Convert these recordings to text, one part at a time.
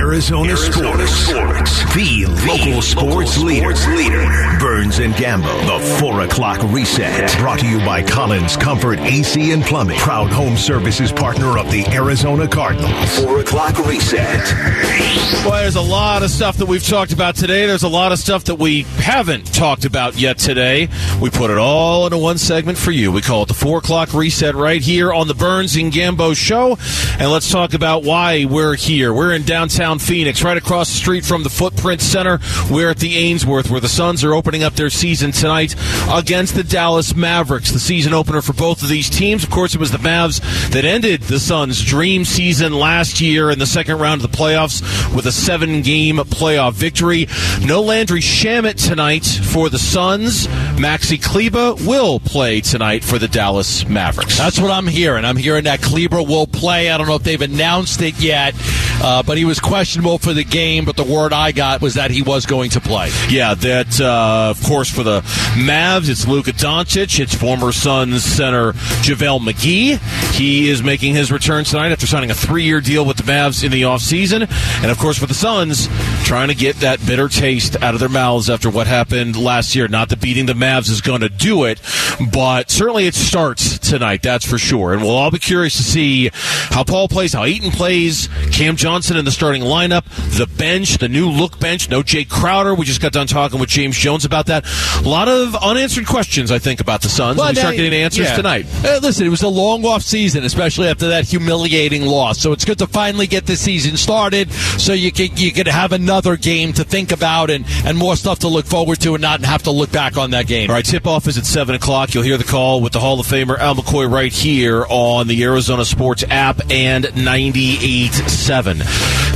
Arizona, Arizona sports. sports. The local sports, leader. Burns and Gambo. The 4 o'clock reset. Brought to you by Collins Comfort AC and Plumbing. Proud home services partner of the Arizona Cardinals. 4 o'clock reset. Boy, there's a lot of stuff that we've talked about today. There's a lot of stuff that we haven't talked about yet today. We put it all into one segment for you. We call it the 4 o'clock reset right here on the Burns and Gambo show. And let's talk about why we're here. We're in downtown Phoenix, right across the street from the Footprint Center. We're at the Ainsworth, where the Suns are opening up their season tonight against the Dallas Mavericks. The season opener for both of these teams. Of course, it was the Mavs that ended the Suns' dream season last year in the second round of the playoffs with a seven game playoff victory. No Landry Shamet tonight for the Suns. Maxi Kleber will play tonight for the Dallas Mavericks. That's what I'm hearing. I'm hearing that Kleber will play. I don't know if they've announced it yet, uh, but he was questionable for the game. But the word I got was that he was going to play. Yeah, that uh, of course for the Mavs, it's Luka Doncic. It's former Suns center JaVale McGee. He is making his return tonight after signing a three-year deal with the Mavs in the offseason. And of course for the Suns, trying to get that bitter taste out of their mouths after what happened last year. Not that beating the Mavs is going to do it, but certainly it starts tonight. That's for sure. And we'll all be curious to see how Paul plays, how Eaton plays, Cam Johnson in the starting lineup, the bench, the new look bench. No Jake Crowder. We just got done talking with James Jones about that. A lot of unanswered questions, I think, about the Suns. Well, we start getting answers yeah. tonight. Uh, listen, it was a long off season, especially after that humiliating loss. So it's good to finally get the season started, so you can you can have another game to think about and and more stuff to look forward to, and not have to look back on that game. All right, tip off is at 7 o'clock. You'll hear the call with the Hall of Famer Al McCoy right here on the Arizona Sports app and 98.7.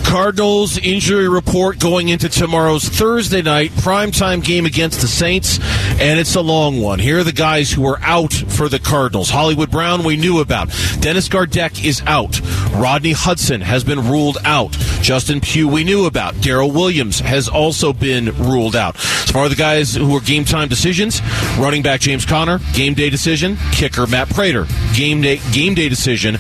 Cardinals injury report going into tomorrow's Thursday night primetime game against the Saints, and it's a long one. Here are the guys who are out for the Cardinals. Hollywood Brown, we knew about. Dennis Gardeck is out. Rodney Hudson has been ruled out. Justin Pugh, we knew about. Daryl Williams has also been ruled out. As far as the guys who are game time decisions, running back James Conner, game day decision. Kicker Matt Prater, game day game day decision.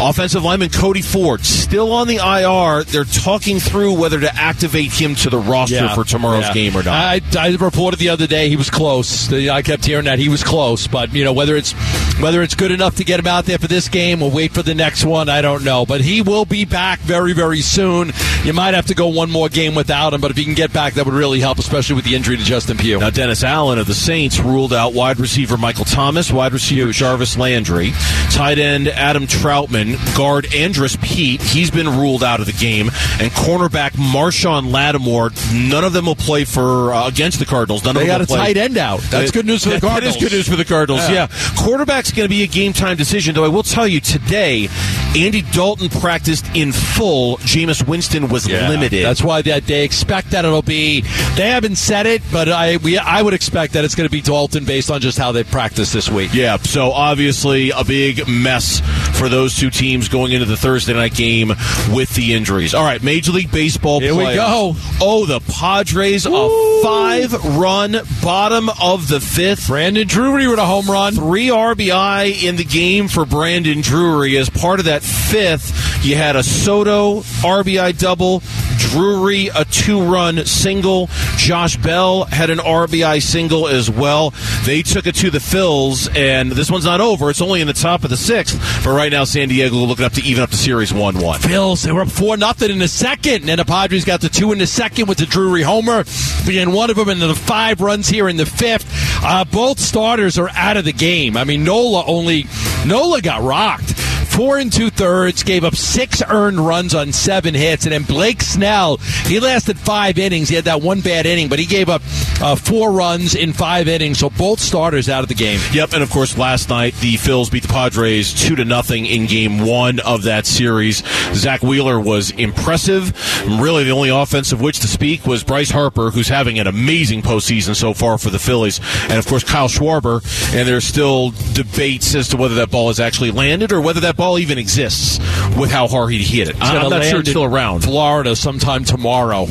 Offensive lineman Cody Ford, still on the IR. They're talking through whether to activate him to the roster for tomorrow's yeah. game or not. I, I reported the other day he was close. I kept hearing that he was close, but you know whether it's whether it's good enough to get him out there for this game or wait for the next one, I don't know. But he will be back very very soon. You might have to go one more game without him, but if he can get back, that would really help, especially with the injury to Justin Pugh. Now, Dennis Allen of the Saints ruled out wide receiver Michael Thomas, wide receiver Jarvis Landry, tight end Adam Trautman, guard Andrus Peat. He's been ruled out of the game, and cornerback Marshon Lattimore. None of them will play for uh, against the Cardinals. None They of them got a play. tight end out. That's Uh, good news for the Cardinals. That is good news for the Cardinals. Yeah. Yeah, quarterback's going to be a game time decision. Though I will tell you today, Andy Dalton practiced in full. Jameis Winston was limited. That's why that they expect that it'll be. They haven't said it, but I we I would expect that it's going to be Dalton based on just how they practice this week. Yeah, so obviously a big mess for those two teams going into the Thursday night game with the injuries. All right, Major League Baseball Here we go. Oh, the Padres, a five run bottom of the fifth. Brandon Drury with a home run. Three RBI in the game for Brandon Drury. As part of that fifth, you had a Soto RBI double, Drury a two run single, Josh Bell had an RBI single as well. They took it to the Phils, and this one's not over. It's only in the top of the sixth, but right now San Diego looking up to even up the series 1 1. Bills, they were up 4 nothing in the second. And the Padres got the two in the second with the Drury homer, being one of them, and the five runs here in the fifth. Uh, both starters are out of the game. I mean, Nola only, Nola got rocked. Four and two thirds, gave up six earned runs on seven hits, and then Blake Snell, he lasted five innings. He had that one bad inning, but he gave up uh, four runs in five innings. So both starters out of the game. Yep, and of course last night the Phils beat the Padres two to nothing in game one of that series. Zack Wheeler was impressive. Really, the only offense of which to speak was Bryce Harper, who's having an amazing postseason so far for the Phillies, and of course Kyle Schwarber. And there's still debates as to whether that ball has actually landed or whether that ball even exists with how hard he hit it. It's I'm not sure it's still around. Florida sometime tomorrow. I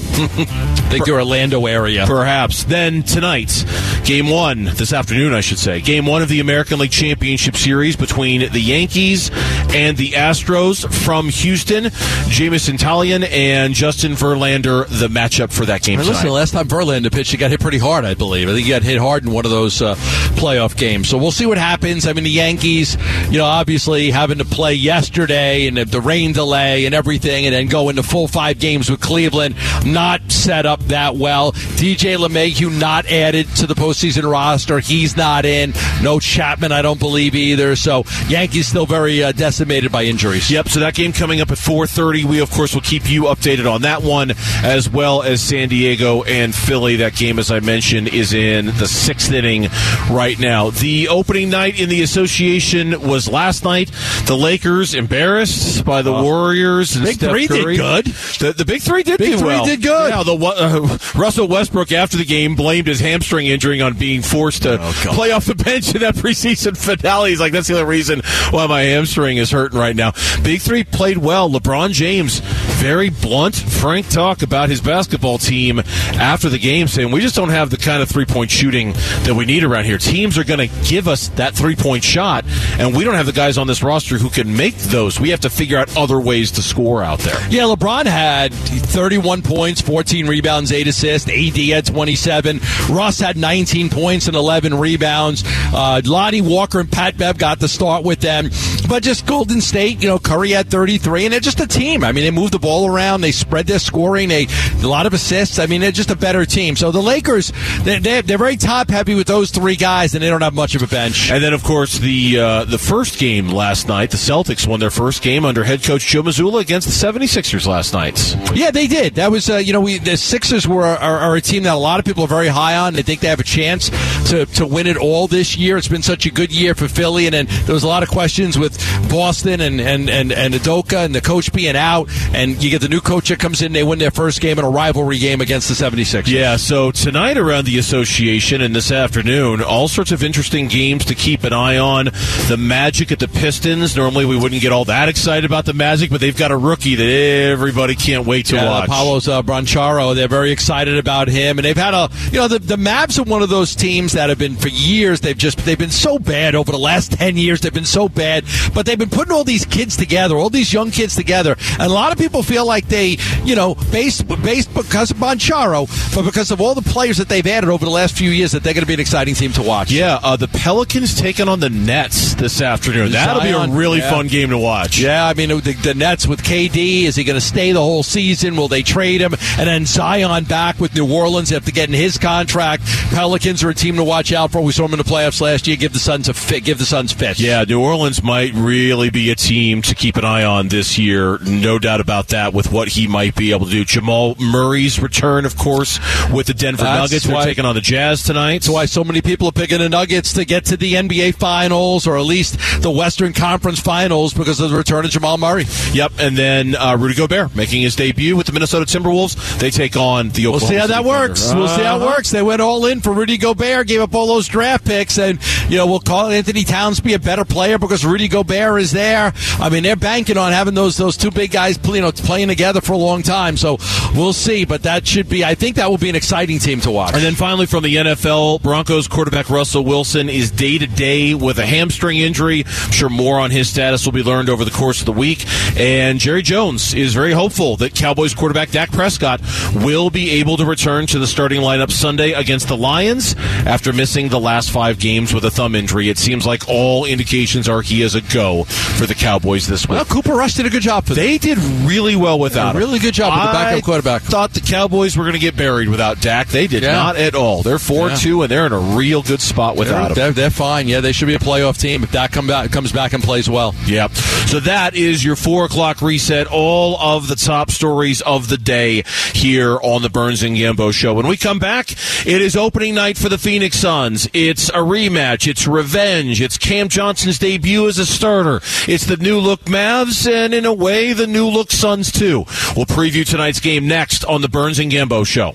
think the Orlando area. Perhaps. Then tonight, game one, this afternoon, I should say, game one of the American League Championship Series between the Yankees and the Astros from Houston. Jameson Taillon and Justin Verlander, the matchup for that game Hey, listen, the last time Verlander pitched, he got hit pretty hard, I believe. I think he got hit hard in one of those uh, playoff games. So we'll see what happens. I mean, the Yankees, you know, obviously having to play yesterday and the- rain delay and everything, and then go into full five games with Cleveland, not set up that well. DJ LeMahieu not added to the postseason roster. He's not in. No Chapman, I don't believe either. So Yankees still very uh, decimated by injuries. Yep, so that game coming up at 4:30. We of course will keep you updated on that one as well as San Diego and Philly. That game as I mentioned is in the 6th inning right now. The opening night in the association was last night. The Lakers embarrassed by the Warriors and Big Steph Three did good. The, the Big 3 did Big do Three well. did good. Yeah, the uh, Russell Westbrook after the game blamed his hamstring injury on being forced to Oh, play off the bench in that preseason finale. He's like, that's the only reason why my hamstring is hurting right now. Big Three played well. LeBron James, very blunt, frank talk about his basketball team after the game, saying, we just don't have the kind of three point shooting that we need around here. Teams are going to give us that three point shot, and we don't have the guys on this roster who can make those. We have to figure out other ways to score out there. Yeah, LeBron had 31 points, 14 rebounds, 8 assists. AD had 27. Russ had 19 points and 11 rebounds. Uh, Lonnie Walker and Pat Bev got the start with them. But just Golden State, you know, Curry had 33, and they're just a team. I mean, they move the ball around, they spread their scoring, they a lot of assists. I mean, they're just a better team. So the Lakers, they're, they're, they're very top heavy with those three guys, and they don't have much of a bench. And then, of course, the uh, the first game last night, the Celtics won their first game under head coach Joe Mazzulla against the 76ers last night. Yeah, they did. That was, uh, you know, we the Sixers were are, are a team that a lot of people are very high on. They think they have a chance to, to win it all this year. It's been such a good year for Philly, and then there was a lot of questions with Boston and and and and Udoka and the coach being out, and you get the new coach that comes in. They win their first game in a rivalry game against the 76ers. Yeah, so tonight around the association and this afternoon, all sorts of interesting games to keep an eye on. The Magic at the Pistons. Normally we wouldn't get all that excited about the Magic, but they've got a rookie that everybody can't wait to Yeah, watch. Paolo's uh, Banchero. They're very excited about him, and they've had a you know the the Mavs are one of those teams that have been for years. They've just they've been so bad over the last ten years. They've been so bad, but they've been putting all these kids together, all these young kids together, and a lot of people feel like they you know based based because of Banchero, but because of all the players that they've added over the last few years, that they're going to be an exciting team to watch. Yeah, uh, the Pelicans taking on the Nets this afternoon. That'll be a really yeah. fun game to watch. Yeah, I mean the, the Nets with KD. Is he going to stay the whole season? Will they trade him? And then Zion back with New Orleans after getting his contract. Pelicans are a team to watch out for. We saw them in the playoffs last year. Give the Suns a fit. Give the Suns fits. Yeah, New Orleans might really be a team to keep an eye on this year. No doubt about that with what he might be able to do. Jamal Murray's return, of course, with the Denver That's Nuggets. They're taking on the Jazz tonight. That's why so many people are picking the Nuggets to get to the NBA Finals or at least the Western Conference Finals because of the return of Jamal Murray. Yep, and then uh, Rudy Gobert making his debut with the Minnesota Timberwolves. They take on the We'll see how that Thunder. works. We'll see how it Uh-huh. works. They went all in for Rudy Gobert, gave up all those draft picks, and you know we'll Karl-Anthony Towns be a better player because Rudy Gobert is there. I mean, they're banking on having those those two big guys, you know, playing together for a long time. So we'll see, but that should be. I think that will be an exciting team to watch. And then finally from the NFL, Broncos quarterback Russell Wilson is day to day with a hamstring injury. I'm sure more on his status will be learned over the course of the week. And Jerry Jones is very hopeful that Cowboys quarterback Dak Prescott will be able to return to the starting lineup Sunday against the Lions after missing the last five games with a thumb injury. It seems like all indications are he is a go for the Cowboys this week. well, Cooper Rush did a good job for them. They did really well without him. really good job with the backup I quarterback. Thought the Cowboys were going to get buried without Dak. They did Yeah. not at all. They're four Yeah. two, and they're in a real good spot without They're, him. they're, they're fine. Yeah, they should be a playoff team if that come back, comes back and plays well. Yep. So that is your four o'clock reset. All of the top stories of the day here on the Burns and Gambo show. When we come back, it is opening night for the Phoenix Suns. It's a rematch. It's revenge. It's Cam Johnson's debut as a starter. It's the new look Mavs, and in a way, the new look Suns too. We'll preview tonight's game next on the Burns and Gambo show.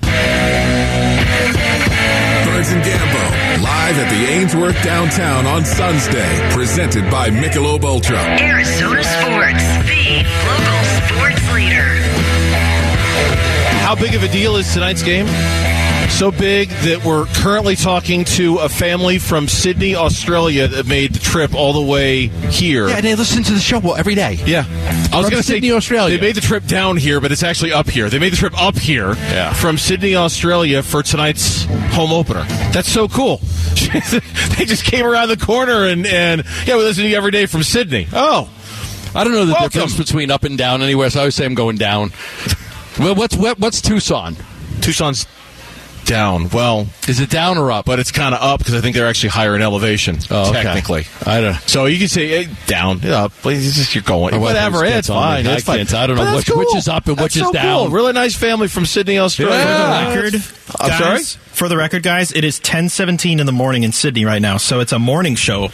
Burns and Gambo, live at the Ainsworth downtown on Suns Day, presented by Michelob Ultra. Arizona Sports, the local sports leader. How how big of a deal is tonight's game? So big that we're currently talking to a family from Sydney, Australia that made the trip all the way here. Yeah, they listen to the show well, every day. Yeah. I was going to say Sydney, Australia. They made the trip down here, but it's actually up here. They made the trip up here Yeah. from Sydney, Australia for tonight's home opener. That's so cool. they just came around the corner and, and yeah, we listen to you every day from Sydney. Oh, I don't know the Welcome. difference between up and down anywhere, so I always say I'm going down. well, what's what, what's Tucson? Tucson's down. Well, Is it down or up? but it's kind of up because I think they're actually higher in elevation, Oh, okay. technically. I don't. Know. So you can say eh, down, up. But it's just you're going. Whatever. It's fine. I It's fine. can't. I don't know But that's which- which is up and which That's is so down. Cool. Really nice family from Sydney, Australia. Yeah. For the record, I'm guys, sorry? For the record, guys, it is 10:17 in the morning in Sydney right now, so it's a morning show.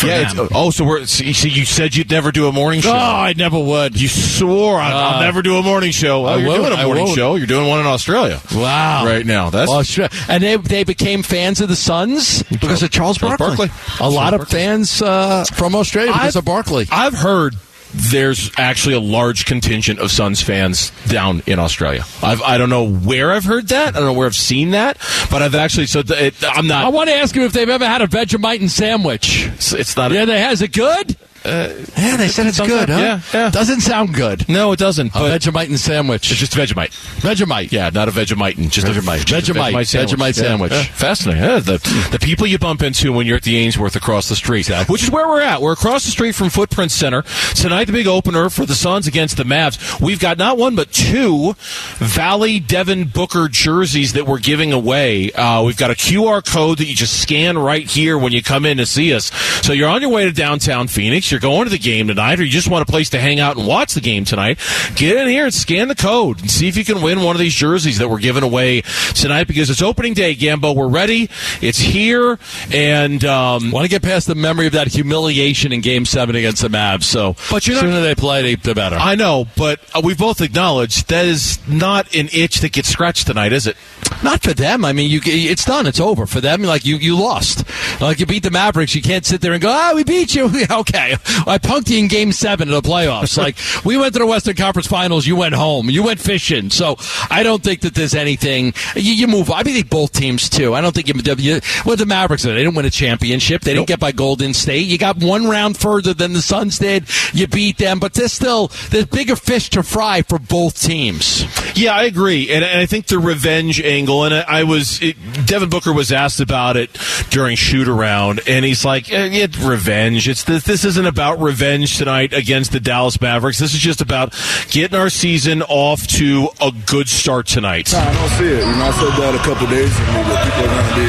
For Yeah. them. It's, oh, so we're. So you, you said you'd never do a morning show. Oh, I never would. You swore I'll, Uh, never do a morning show. Well, I you're won't. doing a morning show. You're doing one in Australia Wow. right now. That's sure. And they, they became fans of the Suns because of Charles, Charles Barkley. Barkley. A lot Charles of fans uh, from Australia because I've- of Barkley. I've heard there's actually a large contingent of Suns fans down in Australia. I've, I don't know where I've heard that. I don't know where I've seen that, but I've actually. So it, I'm not. I want to ask you if they've ever had a Vegemite and sandwich. It's, it's not. Yeah, they has it good. Yeah, they said it's good. like- huh? yeah, yeah. Doesn't sound good. no, it doesn't. A Vegemite and sandwich. it's just Vegemite. Vegemite. Yeah, not a Vegemite, just Vegemite. a just a Vegemite. Vegemite sandwich. yeah. Fascinating. Yeah, the, the people you bump into when you're at the Ainsworth across the street, which is where we're at. We're across the street from Footprint Center tonight. The big opener for the Suns against the Mavs. We've got not one but two Valley Devin Booker jerseys that we're giving away. Uh, we've got a QR code that you just scan right here when you come in to see us. So you're on your way to downtown Phoenix. You're going to the game tonight, or you just want a place to hang out and watch the game tonight. Get in here and scan the code and see if you can win one of these jerseys that we're giving away tonight because it's opening day, Gambo. We're ready. It's here, and um, Want to get past the memory of that humiliation in Game Seven against the Mavs. So, But you're not- sooner they play, the better. I know, but uh, we both acknowledge that is not an itch that gets scratched tonight, is it? Not for them. I mean, you it's done. It's over for them. Like you, you lost. Like you beat the Mavericks. You can't sit there and go, "Ah, we beat you." okay, I punked you in Game Seven of the playoffs. like we went to the Western Conference Finals. You went home. You went fishing. So I don't think that there's anything. You, you move. I think both teams too. I don't think you. you well, the Mavericks. They didn't win a championship. They didn't get by Golden State. You got one round further than the Suns did. You beat them, but there's still there's bigger fish to fry for both teams. Yeah, I agree, and, and I think the revenge angle. And I, I was it, Devin Booker was asked about it during shoot around, and he's like, eh, yeah, "Revenge. It's this, this isn't about revenge tonight against the Dallas Mavericks. This is just about getting our season off to a good start tonight." I don't see it. You know, I said that a couple days ago people are going to be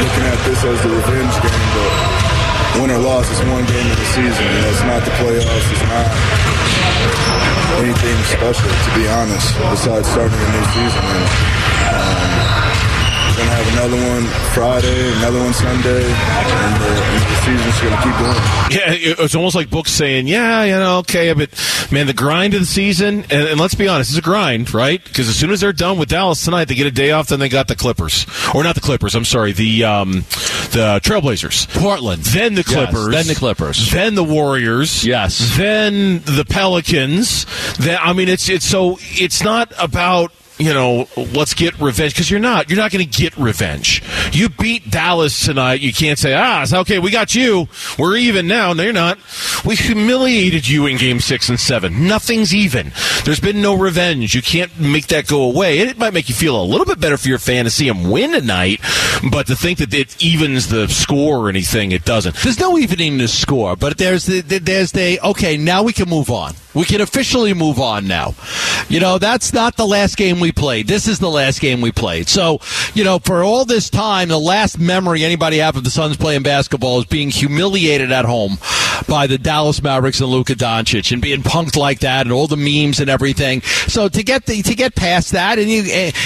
looking at this as the revenge game, but win or loss, it's one game of the season. You know, it's not the playoffs. It's not anything special, to be honest, besides starting a new season. And, um, we're going to have another one Friday, another one Sunday, and the, and the season's going to keep going. Yeah, it's almost like books saying, "Yeah, you know, okay, but man, the grind of the season." And, and let's be honest, it's a grind, right? Because as soon as they're done with Dallas tonight, they get a day off. Then they got the Clippers, or not the Clippers. I'm sorry, the um, the Trailblazers, Portland. Then the Yes, Clippers, then the Clippers. then the Warriors, Yes. then the Pelicans. Then I mean, it's it's so it's not about you know, let's get revenge because you're not. You're not going to get revenge. You beat Dallas tonight. You can't say, ah, okay, we got you. We're even now. No, you're not. We humiliated you in game six and seven. Nothing's even. There's been no revenge. You can't make that go away. It might make you feel a little bit better for your fan to see him win tonight, but to think that it evens the score or anything, it doesn't. There's no evening the score, but there's the, the there's the okay. Now we can move on. We can officially move on now. You know that's not the last game we played. This is the last game we played. So you know for all this time, the last memory anybody have of the Suns playing basketball is being humiliated at home by the Dallas Mavericks and Luka Doncic and being punked like that and all the memes and everything. So to get the, to get past that and you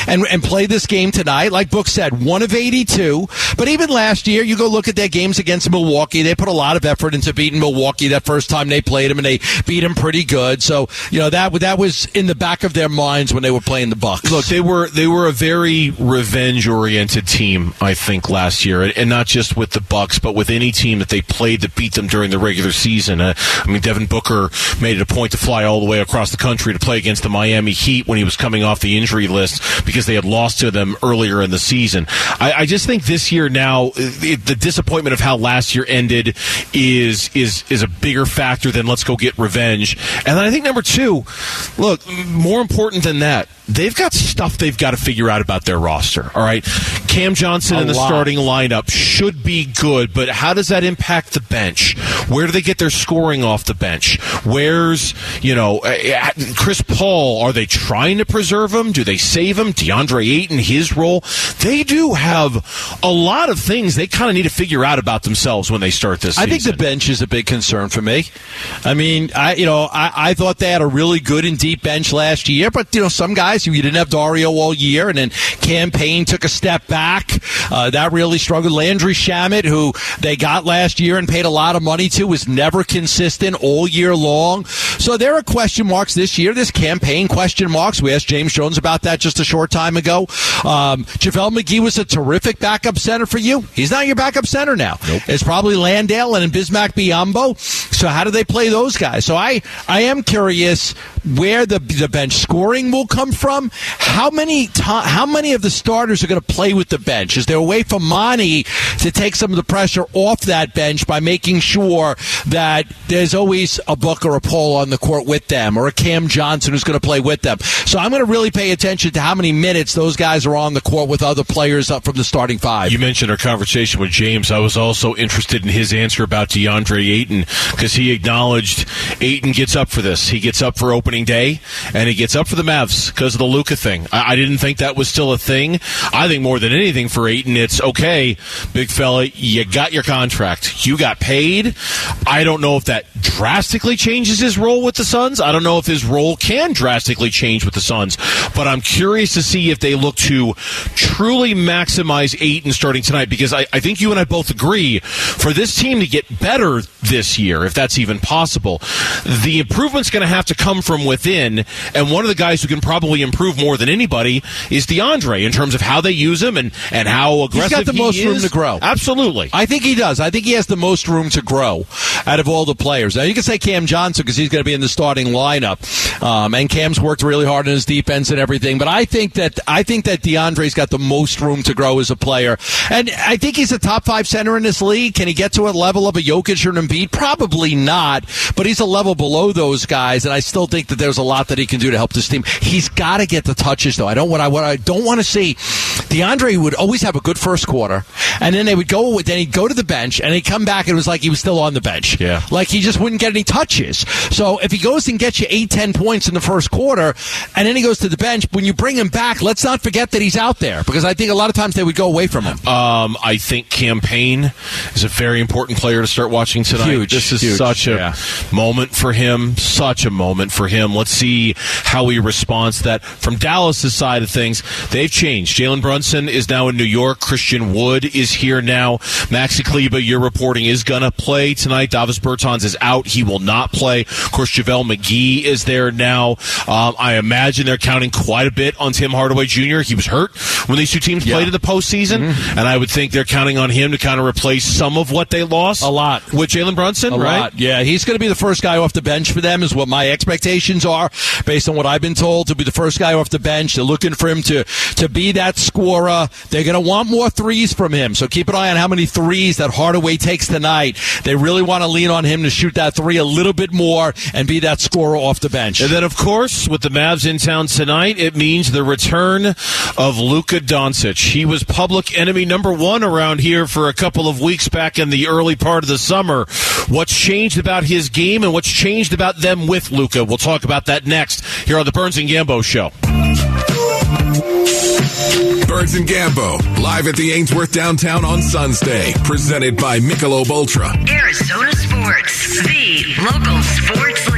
and and play this game tonight, like Book said, one of 82. But even last year, you go look at their games against Milwaukee. They put a lot of effort into beating Milwaukee that first time they played them, and they beat them pretty good. Good. So you know that that was in the back of their minds when they were playing the Bucks. Look, they were they were a very revenge oriented team, I think, last year, and not just with the Bucks, but with any team that they played that beat them during the regular season. Uh, I mean, Devin Booker made it a point to fly all the way across the country to play against the Miami Heat when he was coming off the injury list because they had lost to them earlier in the season. I, I just think this year now, it, the disappointment of how last year ended is is is a bigger factor than let's go get revenge. And I think number two, look, more important than that, they've got stuff they've got to figure out about their roster. All right, Cam Johnson A in the lot. starting lineup should be good, but how does that impact the bench? Where do they get their scoring off the bench? Where's you know Chris Paul? Are they trying to preserve him? Do they save him? DeAndre Ayton, his role. They do have a lot of things they kind of need to figure out about themselves when they start this. I season. think the bench is a big concern for me. I mean, I you know I, I thought they had a really good and deep bench last year, but you know some guys you didn't have Dario all year, and then Cam Payne took a step back. Uh, that really struggled. Landry Shamet, who they got last year and paid a lot of money to, was never consistent all year long. So there are question marks this year. This Cam Payne question marks. We asked James Jones about that just a short time ago. Um, JaVale McGee was a terrific backup center for you. He's not your backup center now. It's probably Landale and Bismack Biyombo. So how do they play those guys? So I, I am curious where the the bench scoring will come from. How many ti how many of the starters are going to play with the bench? Is there a way for Monty to take some of the pressure off that bench by making sure that there's always a Book or a Paul on the court with them, or a Cam Johnson who's going to play with them? So I'm going to really pay attention to how many minutes those guys are on the court with other players up from the starting five. You mentioned our conversation with James. I was also interested in his answer about DeAndre Ayton because he acknowledged Ayton gets up for this. He gets up for opening day, and he gets up for the Mavs because of the Luka thing. I, I didn't think that was still a thing. I think more than anything for Ayton, it's okay, big fella, you got your contract. You got paid. I don't know if that drastically changes his role with the Suns. I don't know if his role can drastically change with the Suns, but I'm curious to see if they look to truly maximize Ayton starting tonight because I, I think you and I both agree for this team to get better this year, if that's even possible, the improvement's going to have to come from within. And one of the guys who can probably improve more than anybody is DeAndre in terms of how they use him and, and how aggressive He's got the he most room to grow. Absolutely. I think he does. I think he has the most room to grow out of all the players. Now you can say Cam Johnson because he's going to be in the starting lineup, um, and Cam's worked really hard in his defense and everything. But I think that I think that DeAndre's got the most room to grow as a player, and I think he's a top five center in this league. Can he get to a level of a Jokic or an Embiid? Probably not, but he's a level below those guys, and I still think that there's a lot that he can do to help this team. He's got to get the touches though. I don't what I what I don't want to see. DeAndre would always have a good first quarter, and then they would go. Then he'd go to the bench, and he'd come back, and it was like he was still on the bench. Yeah. like he just wouldn't get any touches. So if he goes and gets you eight, ten points in the first quarter, and then he goes to the bench, when you bring him back, let's not forget that he's out there because I think a lot of times they would go away from him. Um, I think Cam Payne is a very important player to start watching tonight. Huge, This is huge, such a yeah. moment for him. Such a moment for him. Let's see how he responds to that. From Dallas' side of things, they've changed. Jalen Brunson is now in New York. Christian Wood is here now. Maxi Kleber, your reporting is going to play tonight. Davis Bertans is out. He will not play. Of course, JaVale McGee is there now. Um, I imagine they're counting quite a bit on Tim Hardaway Jr. He was hurt when these two teams played in the postseason, and I would think they're counting on him to kind of replace some of what they lost. A lot. with Jalen Brunson, A right? lot. Yeah, he's going to be the first guy off the bench for them, is what my expectations are, based on what I've been told to be the first guy off the bench. They're looking for him to to be that scorer. They're going to want more threes from him. So keep an eye on how many threes that Hardaway takes tonight. They really want to lean on him to shoot that three a little bit more and be that scorer off the bench. And then, of course, with the Mavs in town tonight, it means the return of Luka Doncic. He was public enemy number one around here for a couple of weeks back in the early part of the summer. What's changed about his game and what's changed about them with Luka? We'll talk about that next here on the Burns and Gambo Show. Burns and Gambo, live at the Ainsworth downtown on Suns Day, presented by Michelob Ultra. Arizona Sports, the local sports.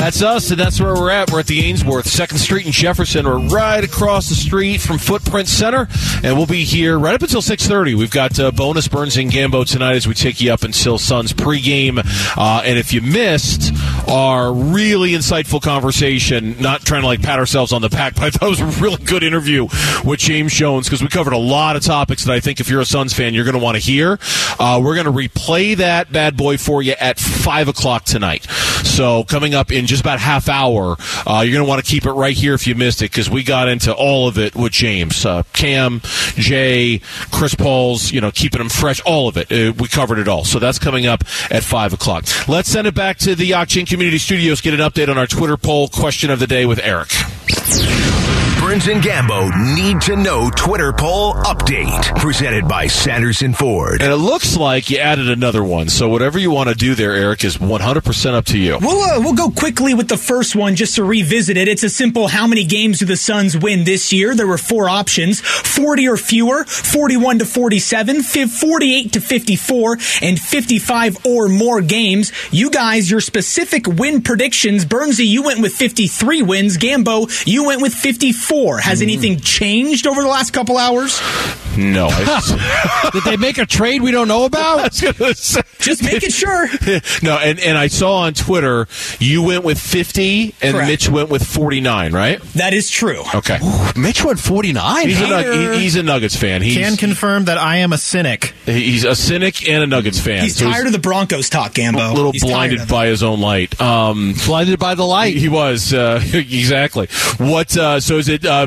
That's us, and that's where we're at. We're at the Ainsworth, Second Street in Jefferson. We're right across the street from Footprint Center, and we'll be here right up until six thirty. We've got uh, bonus Burns and Gambo tonight as we take you up until Suns pregame. Uh, and if you missed our really insightful conversation, not trying to like pat ourselves on the back, but I thought it was a really good interview with James Jones because we covered a lot of topics that I think if you're a Suns fan, you're going to want to hear. Uh, we're going to replay that bad boy for you at five o'clock tonight. So coming up in just about half hour, uh, you're going to want to keep it right here if you missed it because we got into all of it with James, uh, Cam, Jay, Chris Paul's, you know, keeping them fresh, all of it. Uh, we covered it all. So that's coming up at five o'clock. Let's send it back to the Yacht Community Studios. Get an update on our Twitter poll question of the day with Eric. Burns and Gambo need to know Twitter poll update. Presented by Sanderson Ford. And it looks like you added another one. So whatever you want to do there, Eric, is 100% up to you. We'll uh, we'll go quickly with the first one just to revisit it. It's a simple: How many games do the Suns win this year? There were four options: 40 or fewer, 41 to 47, 48 to 54, and 55 or more games. You guys, your specific win predictions. Burnsy, you went with 53 wins. Gambo, you went with 54. Has anything changed over the last couple hours? No. Did they make a trade we don't know about? Just making sure. no, and, and I saw on Twitter you went with 50 and Correct. Mitch went with 49, right? That is true. Okay. Mitch went 49. He's a. Nug- he's a Nuggets fan. He Can confirm that I am a cynic. he's a cynic and a Nuggets fan. He's so tired of the Broncos talk, Gambo. a little He's blinded by his own light. Um, Blinded by the light. he was uh, exactly. What? Uh, so is it uh, uh,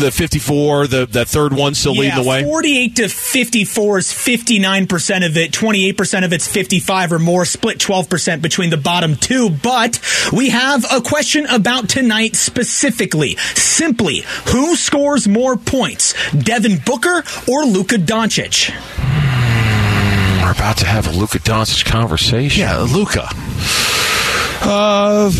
the 54? The that third one still Yeah, leading the way? 48 to 54 is 59% of it. 28% of it's 55 or more, split 12% between the bottom two. But we have a question about tonight specifically. Simply, who scores more points, Devin Booker or Luka Doncic? We're about to have a Luka Doncic conversation. yeah, Luka. Uh,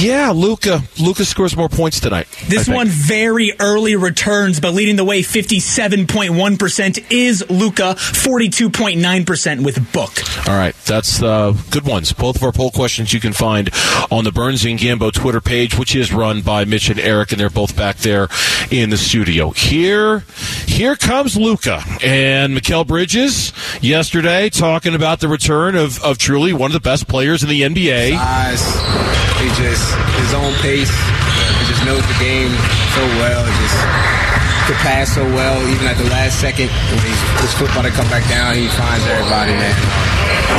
yeah, Luka. Luka scores more points tonight. This one very early returns, but leading the way 57.1% is Luka. 42.9% with Book. All right, that's uh, good ones. Both of our poll questions you can find on the Burns and Gambo Twitter page, which is run by Mitch and Eric, and they're both back there in the studio. Here, here comes Luka and Mikal Bridges yesterday talking about the return of, of truly one of the best players in the NBA. eyes. He just his own pace. He just knows the game so well. He just could pass so well. Even at the last second, when he's his foot about to come back down, he finds everybody. Man,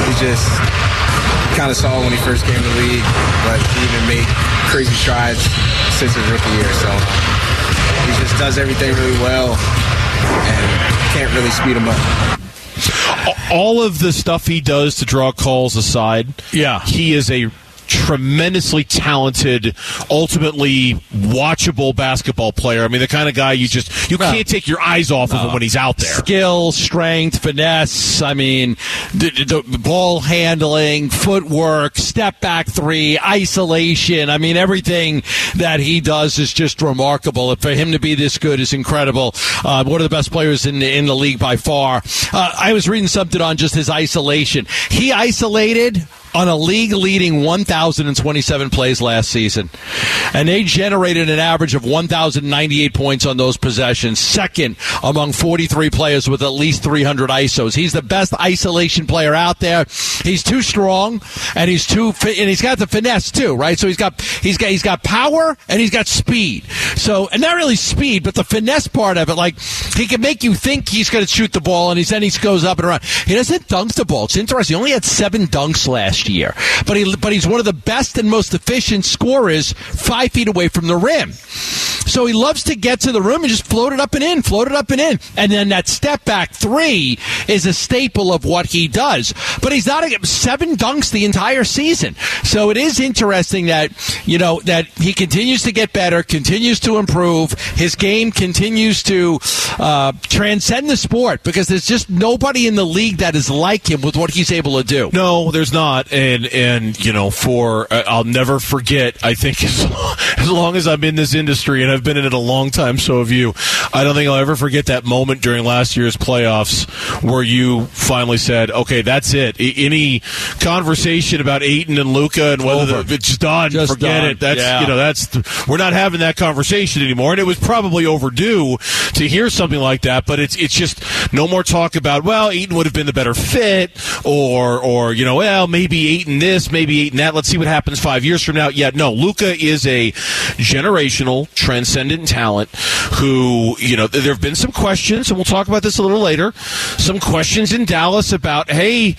he just kind of saw when he first came to the league, but he even made crazy strides since his rookie year. So he just does everything really well, and can't really speed him up. all of the stuff he does to draw calls aside, Yeah. he is a tremendously talented, ultimately watchable basketball player. I mean, the kind of guy you just you No. can't take your eyes off of him when he's out there. Skill, strength, finesse. I mean, the, the ball handling, footwork, step back three, isolation. I mean, everything that he does is just remarkable. For him to be this good is incredible. Uh, one of the best players in the, in the league by far. Uh, I was reading something on just his isolation. He isolated on a league leading 1,027 plays last season. And they generated an average of 1,098 points on those possessions, second among 43 players with at least 300 ISOs. He's the best isolation player out there. He's too strong and he's too fi- and he's got the finesse too, right? So he's got he's got he's got power and he's got speed. So and not really speed, but the finesse part of it, like he can make you think he's going to shoot the ball and he's then he goes up and around. He doesn't dunk the ball. It's interesting. He only had seven dunks last year, but he but he's one of the best and most efficient scorers five feet away from the rim. So he loves to get to the rim and just float it up and in, float it up and in. And then that step back three is a staple of what he does. But he's not a, seven dunks the entire season. So it is interesting that, you know, that he continues to get better, continues to improve. His game continues to uh, transcend the sport because there's just nobody in the league that is like him with what he's able to do. No, there's not, and and you know, for uh, I'll never forget. I think as, as long as I'm in this industry and I've been in it a long time. So have you. I don't think I'll ever forget that moment during last year's playoffs where you finally said, "Okay, that's it." Any conversation about Ayton and Luka and whether the, it's done, Just forget done. it. That's Yeah. you know that's we're not having that conversation anymore, and it was probably overdue to hear something like that. But it's it's just no more talk about well, Ayton would have been the better fit, or or you know, well, maybe Ayton this, maybe Ayton that. Let's see what happens five years from now. Yeah, no, Luka is a generational, transcendent talent who you know there have been some questions, and we'll talk about this a little later. Some questions in Dallas about hey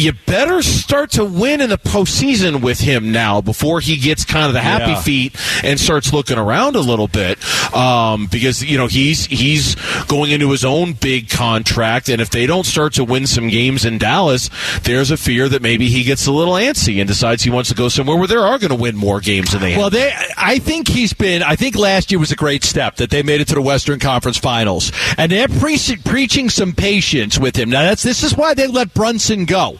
you better start to win in the postseason with him now before he gets kind of the happy Yeah. feet and starts looking around a little bit um, because you know he's he's going into his own big contract and if they don't start to win some games in Dallas there's a fear that maybe he gets a little antsy and decides he wants to go somewhere where they are going to win more games than they Well, have. they. I think he's been. I think last year was a great step that they made it to the Western Conference Finals, and they're pre- preaching some patience with him. Now, that's this is why they let Brunson go.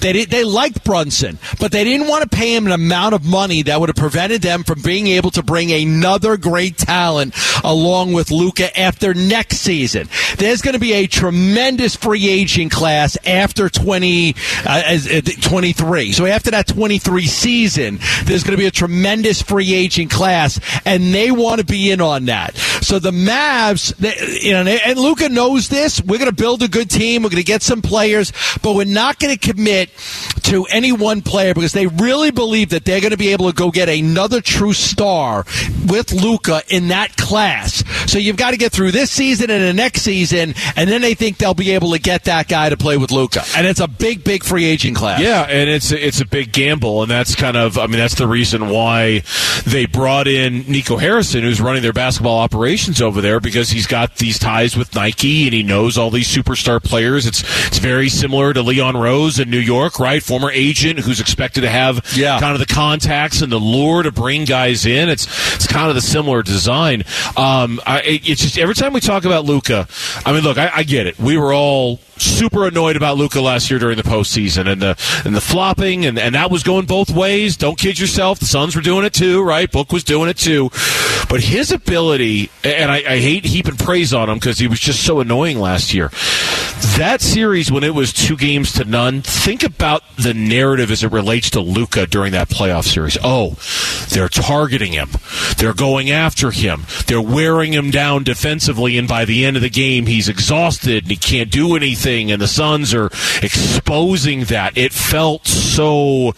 They did, they liked Brunson, but they didn't want to pay him an amount of money that would have prevented them from being able to bring another great talent along with Luka after next season. There's going to be a tremendous free agent class after 20, uh, uh, 23. So after that 23 season, there's going to be a tremendous free agent class, and they want to be in on that. So the Mavs, they, you know, and Luka knows this. We're going to build a good team. We're going to get some players, but we're not going to commit to any one player because they really believe that they're going to be able to go get another true star with Luka in that class. So you've got to get through this season and the next season, and then they think they'll be able to get that guy to play with Luka. And it's a big, big free agent class. Yeah, and it's it's a big gamble, and that's kind of I mean that's the reason why they brought in Nico Harrison, who's running their basketball operations over there, because he's got these ties with Nike and he knows all these superstar players. It's it's very similar to Leon Rose in New York, right? Former agent who's expected to have Yeah. kind of the contacts and the lure to bring guys in. It's it's kind of the similar design. Um, I, it's just every time we talk about Luka, I mean, look, I, I get it. We were all super annoyed about Luka last year during the postseason and the and the flopping and, and that was going both ways. Don't kid yourself. The Suns were doing it too, right? Book was doing it too. But his ability, and I, I hate heaping praise on him because he was just so annoying last year. That series when it was two games to none, think about the narrative as it relates to Luka during that playoff series. Oh, they're targeting him. They're going after him. They're wearing him down defensively, and by the end of the game, he's exhausted and he can't do anything. And the Suns are exposing that. It felt so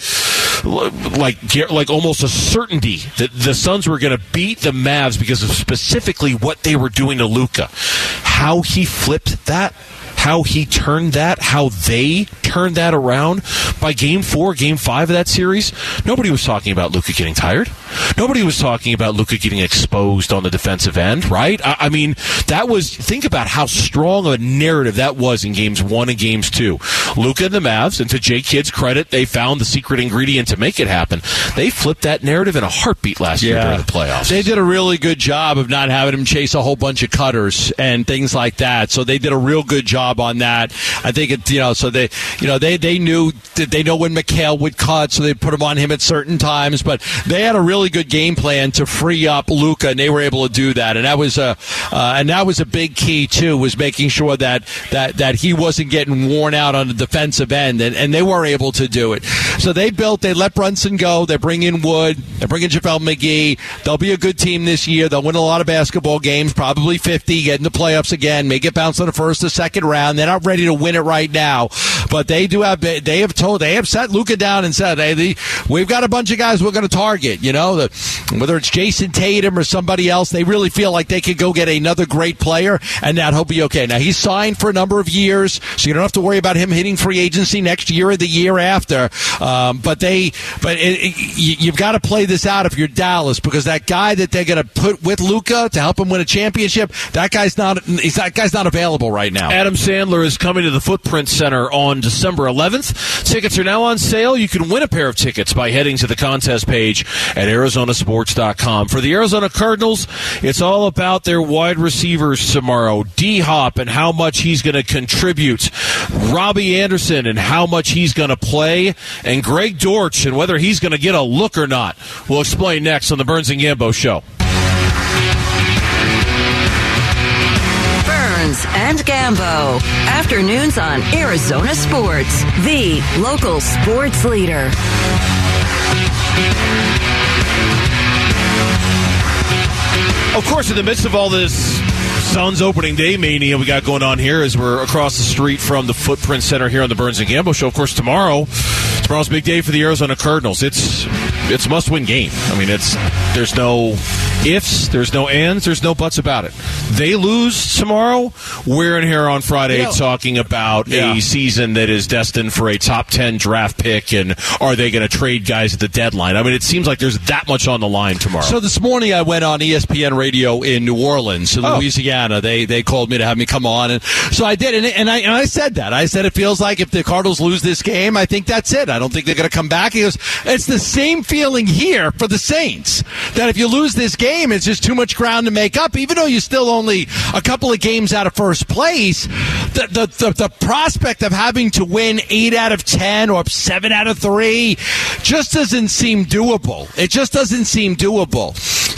like like almost a certainty that the Suns were going to beat the Mavs because of specifically what they were doing to Luka. How he flipped that how he turned that, how they turned that around by game four, game five of that series. Nobody was talking about Luka getting tired. Nobody was talking about Luka getting exposed on the defensive end, right? I, I mean, that was, think about how strong a narrative that was in games one and games two. Luka and the Mavs, and to Jay Kidd's credit, they found the secret ingredient to make it happen. They flipped that narrative in a heartbeat last year during the playoffs. They did a really good job of not having him chase a whole bunch of cutters and things like that. So they did a real good job on that. I think it, you know, so they, you know, they, they knew that they know when Mikal would cut, so they put him on him at certain times. But they had a really good game plan to free up Luka, and they were able to do that. And that was a, uh, and that was a big key too, was making sure that that that he wasn't getting worn out on the defensive end, and, and they were able to do it. So they built, they let Brunson go. They bring in Wood. They bring in JaVale McGee. They'll be a good team this year. They'll win a lot of basketball games, probably 50, get in the playoffs again, may get bounced in the first or second round. They're not ready to win it right now, but they do have, they have told, they have set Luka down and said, hey, the, we've got a bunch of guys we're going to target, you know, the, whether it's Jayson Tatum or somebody else, they really feel like they could go get another great player and that he'll be okay. Now, he's signed for a number of years, so you don't have to worry about him hitting free agency next year or the year after. Um, but they, but it, it, you, you've got to play this out if you're Dallas because that guy that they're going to put with Luka to help him win a championship, that guy's not, that guy's not available right now. Adam Sandler is coming to the Footprint Center on December 11th. Tickets are now on sale. You can win a pair of tickets by heading to the contest page at ArizonaSports.com. For the Arizona Cardinals, it's all about their wide receivers tomorrow. D Hop and how much he's going to contribute. Robbie Anderson and how much he's going to play. And Greg Dortch and whether he's going to get a look or not. We'll explain next on the Burns and Gambo Show. Gambo. Afternoons on Arizona Sports, the local sports leader. Of course, in the midst of all this Suns opening day mania we got going on here as we're across the street from the Footprint Center here on the Burns and Gambo show. Of course, tomorrow, tomorrow's a big day for the Arizona Cardinals. It's it's a must win game. I mean, it's there's no ifs, there's no ands, there's no buts about it. They lose tomorrow, we're in here on Friday You know- talking about Yeah. a season that is destined for a top ten draft pick, and are they going to trade guys at the deadline? I mean, it seems like there's that much on the line tomorrow. So this morning I went on ESPN radio in New Orleans, in Oh. Louisiana. They they called me to have me come on, and so I did, and, and I and I said that I said it feels like if the Cardinals lose this game, I think that's it. I don't think they're going to come back. He goes, it's the same feeling here for the Saints that if you lose this game, it's just too much ground to make up. Even though you're still only a couple of games out of first place, the the the, the prospect of having to win eight out of ten or seven out of three just doesn't seem doable. It just doesn't seem doable.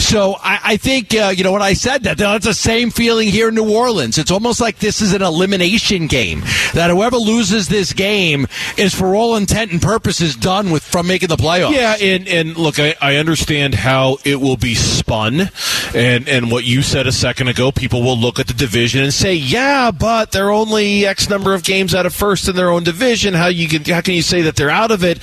So I, I think uh, you know when I said that, that's the same feeling here in New Orleans. It's almost like this is an elimination game. That whoever loses this game is, for all intent and purposes, done with from making the playoffs. Yeah, and, and look, I, I understand how it will be spun, and and what you said a second ago. People will look at the division and say, "Yeah, but they're only X number of games out of first in their own division. How you can how can you say that they're out of it?"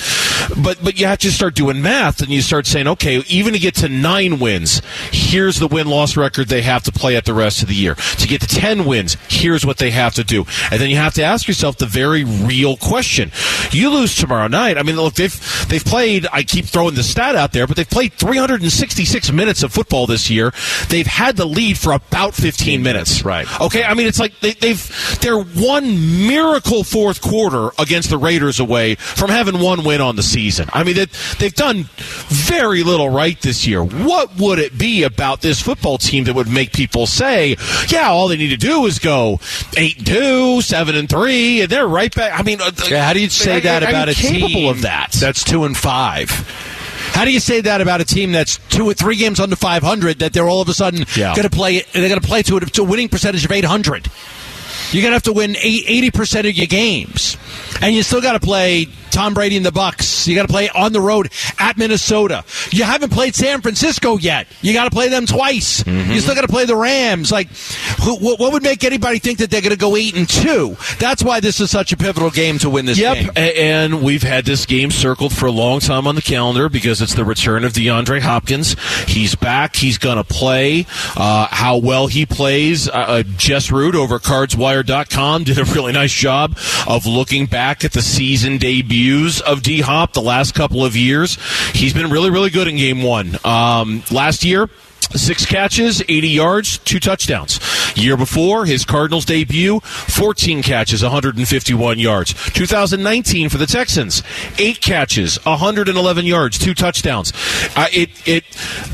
But but you have to start doing math, and you start saying, "Okay, even to get to nine wins, here's the win loss record they have to play at the rest of the year. To get to ten wins, here's what they have to do." And then you have to ask yourself the very real question: You lose tomorrow night. I mean, look, they've they've played. I keep throwing the stat out there, but they've played 366 minutes of football this year. They've had the lead for about 15 minutes. Right. Okay. I mean, it's like they, they've they're one miracle fourth quarter against the Raiders away from having one win on the season. I mean, they, they've done very little right this year. What would it be about this football team that would make people say, "Yeah, all they need to do is go eight and two, seven and three, and they're right back"? I mean, uh, Yeah, how do you say that I- I'm about a capable team of that? That's two and five. How do you say that about a team that's two or three games under 500 that they're all of a sudden Yeah. going to play? They're going to play to a, to a winning percentage of 800. You're going to have to win eighty percent of your games, and you still got to play Tom Brady and the Bucs. You got to play on the road at Minnesota. You haven't played San Francisco yet. You got to play them twice. Mm-hmm. You still got to play the Rams. Like, who, what, what would make anybody think that they're going to go eight and two? That's why this is such a pivotal game to win this Yep, game. and we've had this game circled for a long time on the calendar because it's the return of DeAndre Hopkins. He's back. He's going to play. Uh, how well he plays, uh, uh, Jess Root over CardsWire.com did a really nice job of looking back at the season debuts of D Hop the last couple of years. He's been really, really good in Game One. Um, last year. Six catches, 80 yards, two touchdowns. Year before, his Cardinals debut, 14 catches, 151 yards. 2019 for the Texans, eight catches, 111 yards, two touchdowns. Uh, it, it,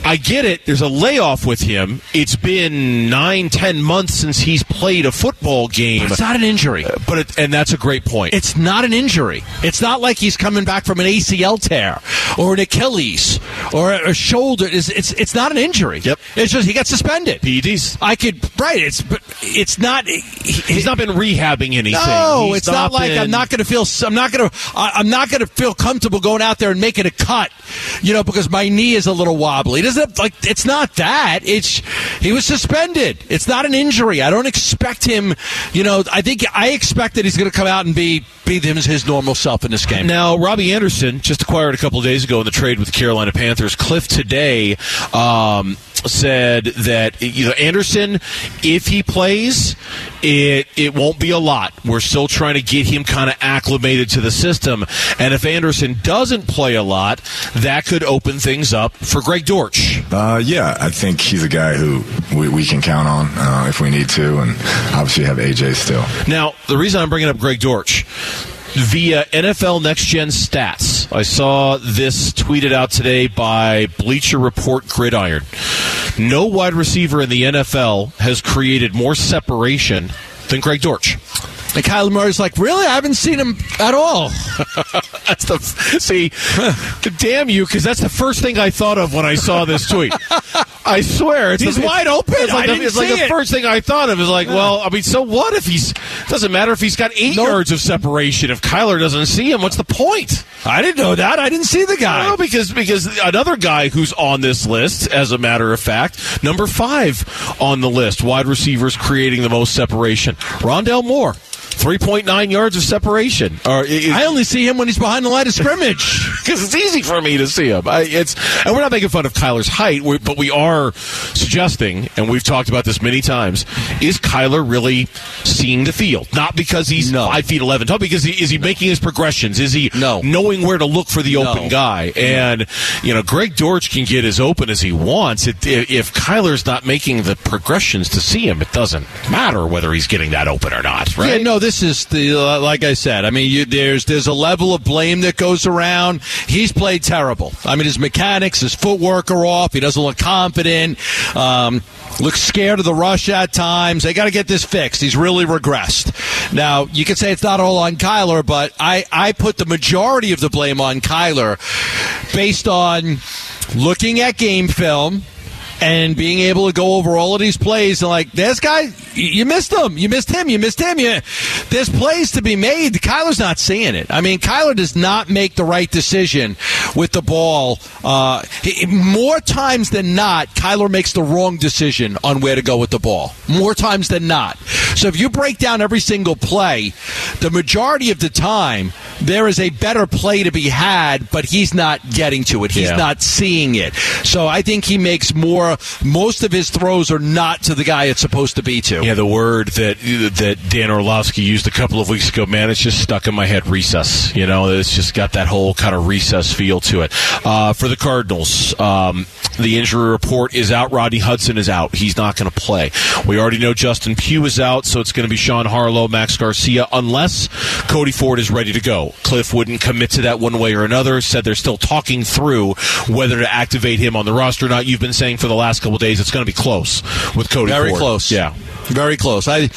I get it. There's a layoff with him. It's been nine, ten months since he's played a football game. It's not an injury. But it, and that's a great point. It's not an injury. It's not like he's coming back from an ACL tear or an Achilles or a, a shoulder. It's, it's it's not an injury. Yep. It's just he got suspended. PEDs. I could right. It's but it's not. He's not been rehabbing anything. No, He's it's not, like I'm not going to feel. I'm not going to. I'm not going to feel comfortable going out there and making a cut. You know, because my knee is a little wobbly. It doesn't like. It's not that. It's he was suspended. It's not an injury. I don't expect him. You know, I think I expect that he's going to come out and be be him as his normal self in this game. Now, Robbie Anderson just acquired a couple of days ago in the trade with the Carolina Panthers. Cliff today um, said that you know Anderson, if he plays, it it won't be a lot. We're still trying to get him kind of acclimated to the system, and if Anderson doesn't play a lot, that could open things up for Greg Dortch. Uh, yeah, I think he's a guy who we, we can count on uh, if we need to, and obviously have AJ still. Now, the reason I'm bringing up Greg Dortch via NFL Next Gen Stats, I saw this tweeted out today by Bleacher Report Gridiron. No wide receiver in the NFL has created more separation than Greg Dortch. And Kyler Murray's like, really? I haven't seen him at all. that's the see. damn you, because that's the first thing I thought of when I saw this tweet. I swear, it's He's the, wide open. It's like, I the, it's like the first thing I thought of is like, well, I mean, so what if he's doesn't matter if he's got eight Nope. yards of separation if Kyler doesn't see him. What's the point? I didn't know that. I didn't see the guy. No, because because another guy who's on this list, as a matter of fact, number five on the list, wide receivers creating the most separation, Rondale Moore. 3.9 yards of separation. Or I only see him when he's behind the line of scrimmage. because it's easy for me to see him. I, it's and we're not making fun of Kyler's height, we, but we are suggesting, and we've talked about this many times, is Kyler really seeing the field? Not because he's No. five feet eleven tall, because he, is he making his progressions? Is he No. knowing where to look for the open No. guy? And you know, Greg Dortch can get as open as he wants. It, if if Kyler's not making the progressions to see him, it doesn't matter whether he's getting that open or not, right? Yeah, no, this is the uh, like I said. I mean, you, there's there's a level of blame that goes around. He's played terrible. I mean, his mechanics, his footwork are off. He doesn't look confident. Um, looks scared of the rush at times. They got to get this fixed. He's really regressed. Now, you can say it's not all on Kyler, but I I put the majority of the blame on Kyler based on looking at game film and being able to go over all of these plays and like this guy you missed him. You missed him. You missed him. You, there's plays to be made. Kyler's not seeing it. I mean kyler does not make the right decision with the ball uh, he- more times than not kyler makes the wrong decision on where to go with the ball more times than not so if you break down every single play the majority of the time there is a better play to be had but he's not getting to it he's Yeah. not seeing it. So I think he makes more. Most of his throws are not to the guy it's supposed to be to. Yeah, the word that that Dan Orlovsky used a couple of weeks ago, man, it's just stuck in my head. Recess, you know, it's just got that whole kind of recess feel to it. Uh, for the Cardinals, um, the injury report is out. Rodney Hudson is out; he's not going to play. We already know Justin Pugh is out, so it's going to be Sean Harlow, Max Garcia, unless Cody Ford is ready to go. Cliff wouldn't commit to that one way or another. Said they're still talking through whether to activate him on the roster or not. You've been saying for the last couple of days it's going to be close with Cody. Very Ford. close. Yeah. Very close. I,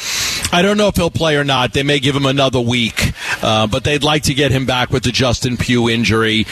I don't know if he'll play or not. They may give him another week, uh, but they'd like to get him back with the Justin Pugh injury.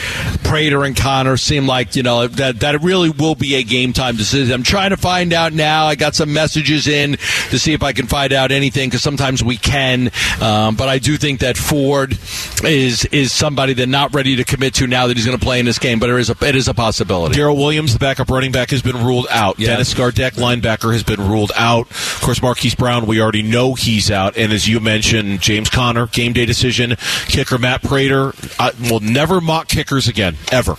Prater and Conner seem like you know that that really will be a game time decision. I'm trying to find out now. I got some messages in to see if I can find out anything because sometimes we can, um, but I do think that Ford is is somebody they're not ready to commit to now that he's going to play in this game. But it is a it is a possibility. Darrel Williams, the backup running back, has been ruled out. Dennis Gardeck, linebacker, has been ruled out. Of course, Marquise Brown, we already know he's out. And as you mentioned, James Conner, game day decision. Kicker Matt Prater I will never mock kickers again, ever.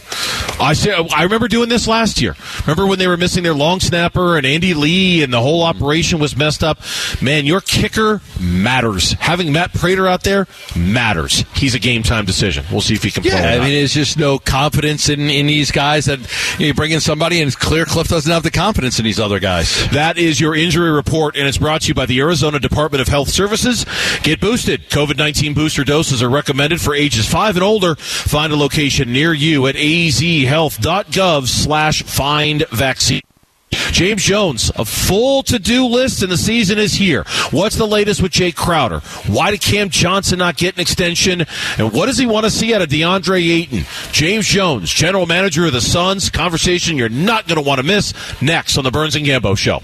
I say, I remember doing this last year. Remember when they were missing their long snapper and Andy Lee, and the whole operation was messed up. Man, your kicker matters. Having Matt Prater out there matters. He's a game time decision. We'll see if he can play. Yeah, I mean, there's just no confidence in, in these guys that you, know, you bring in somebody and it's clear Cliff doesn't have the confidence in these other guys. That is your injury report, and it's brought to you by the Arizona Department of Health Services. Get boosted. COVID 19 booster doses are recommended for ages 5 and older. Find a location near you at azhealth.gov slash find vaccine. James Jones, a full to do list, and the season is here. What's the latest with Jae Crowder? Why did Cam Johnson not get an extension? And what does he want to see out of DeAndre Ayton? James Jones, general manager of the Suns. Conversation you're not going to want to miss next on the Burns and Gambo Show.